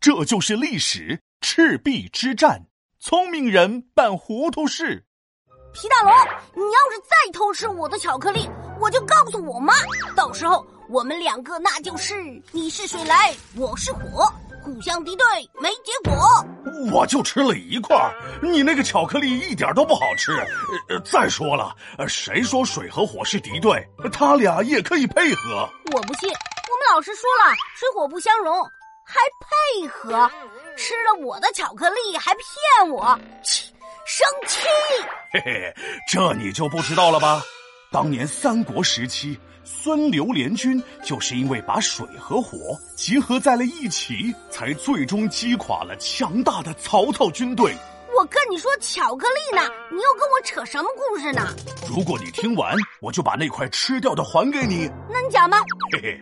这就是历史，赤壁之战。聪明人办糊涂事。皮大龙，你要是再偷吃我的巧克力，我就告诉我妈，到时候我们两个那就是你是水来，我是火，互相敌对没结果。我就吃了一块，你那个巧克力一点都不好吃。呃，再说了，谁说水和火是敌对？他俩也可以配合。我不信，我们老师说了，水火不相容，还配合？吃了我的巧克力还骗我，气！生气！嘿嘿，这你就不知道了吧？当年三国时期，孙刘联军就是因为把水和火结合在了一起，才最终击垮了强大的曹操军队。我跟你说巧克力呢，你又跟我扯什么故事呢？如果你听完，我就把那块吃掉的还给你。那你讲吧。嘿嘿，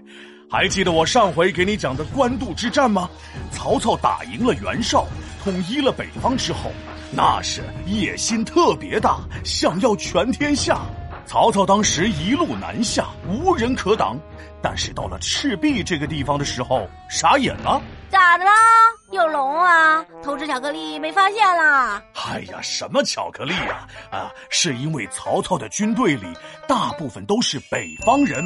还记得我上回给你讲的官渡之战吗？曹操打赢了袁绍，统一了北方之后。那是野心特别大，想要全天下。曹操当时一路南下，无人可挡。但是到了赤壁这个地方的时候，傻眼了。咋的啦？有龙啊？偷吃巧克力没发现啦？哎呀，什么巧克力呀？啊，是因为曹操的军队里大部分都是北方人。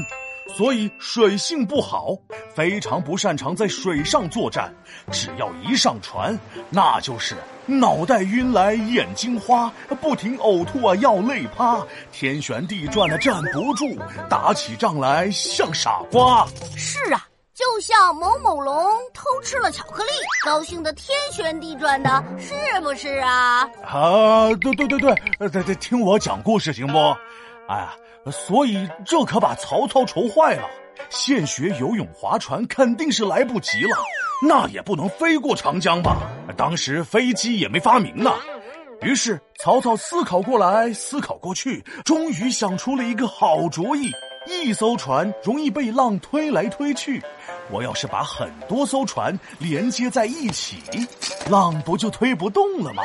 所以水性不好，非常不擅长在水上作战。只要一上船，那就是脑袋晕来眼睛花，不停呕吐啊，要累趴，天旋地转的站不住，打起仗来像傻瓜。是啊，就像某某龙偷吃了巧克力，高兴的天旋地转的，是不是啊？啊，对对对对，对对，听我讲故事行不？哎呀。所以这可把曹操愁坏了。现学游泳划船肯定是来不及了，那也不能飞过长江吧？当时飞机也没发明呢。于是曹操思考过来，思考过去，终于想出了一个好主意：一艘船容易被浪推来推去，我要是把很多艘船连接在一起，浪不就推不动了吗？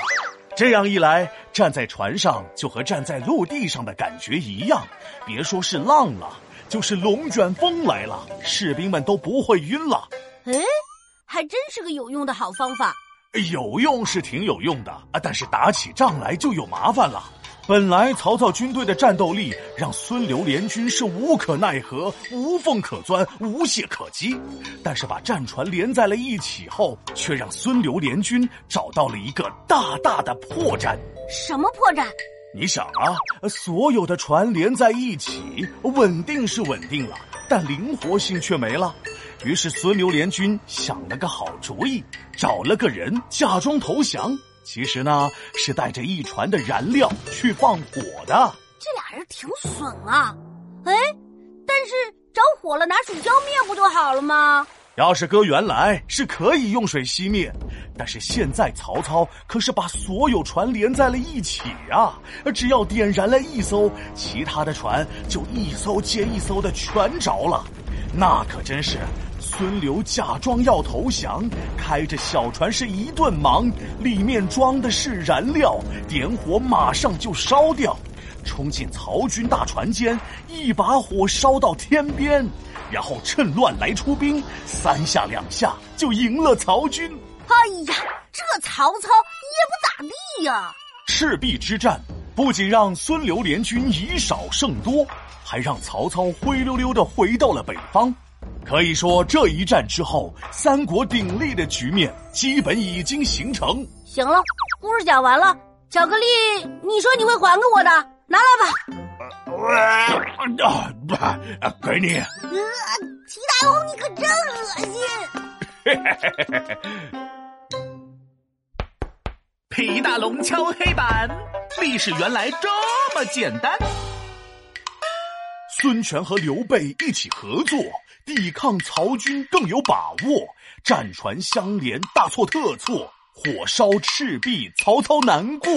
这样一来，站在船上就和站在陆地上的感觉一样。别说是浪了，就是龙卷风来了，士兵们都不会晕了。哎，还真是个有用的好方法。有用是挺有用的啊，但是打起仗来就有麻烦了。本来曹操军队的战斗力让孙刘联军是无可奈何、无缝可钻、无懈可击，但是把战船连在了一起后，却让孙刘联军找到了一个大大的破绽。什么破绽？你想啊，所有的船连在一起，稳定是稳定了，但灵活性却没了。于是孙刘联军想了个好主意，找了个人假装投降。其实呢，是带着一船的燃料去放火的。这俩人挺损啊！哎，但是着火了，拿水浇灭不就好了吗？要是搁原来是可以用水熄灭，但是现在曹操可是把所有船连在了一起啊！只要点燃了一艘，其他的船就一艘接一艘的全着了，那可真是。孙刘假装要投降，开着小船是一顿忙，里面装的是燃料，点火马上就烧掉，冲进曹军大船间，一把火烧到天边，然后趁乱来出兵，三下两下就赢了曹军。哎呀，这曹操也不咋地呀！赤壁之战不仅让孙刘联军以少胜多，还让曹操灰溜溜的回到了北方。可以说，这一战之后，三国鼎立的局面基本已经形成。行了，故事讲完了，巧克力，你说你会还给我的，拿来吧。啊，不，给你。呃，齐大龙，你可真恶心。皮大龙敲黑板，历史原来这么简单。孙权和刘备一起合作。抵抗曹军更有把握，战船相连，大错特错，火烧赤壁，曹操难过。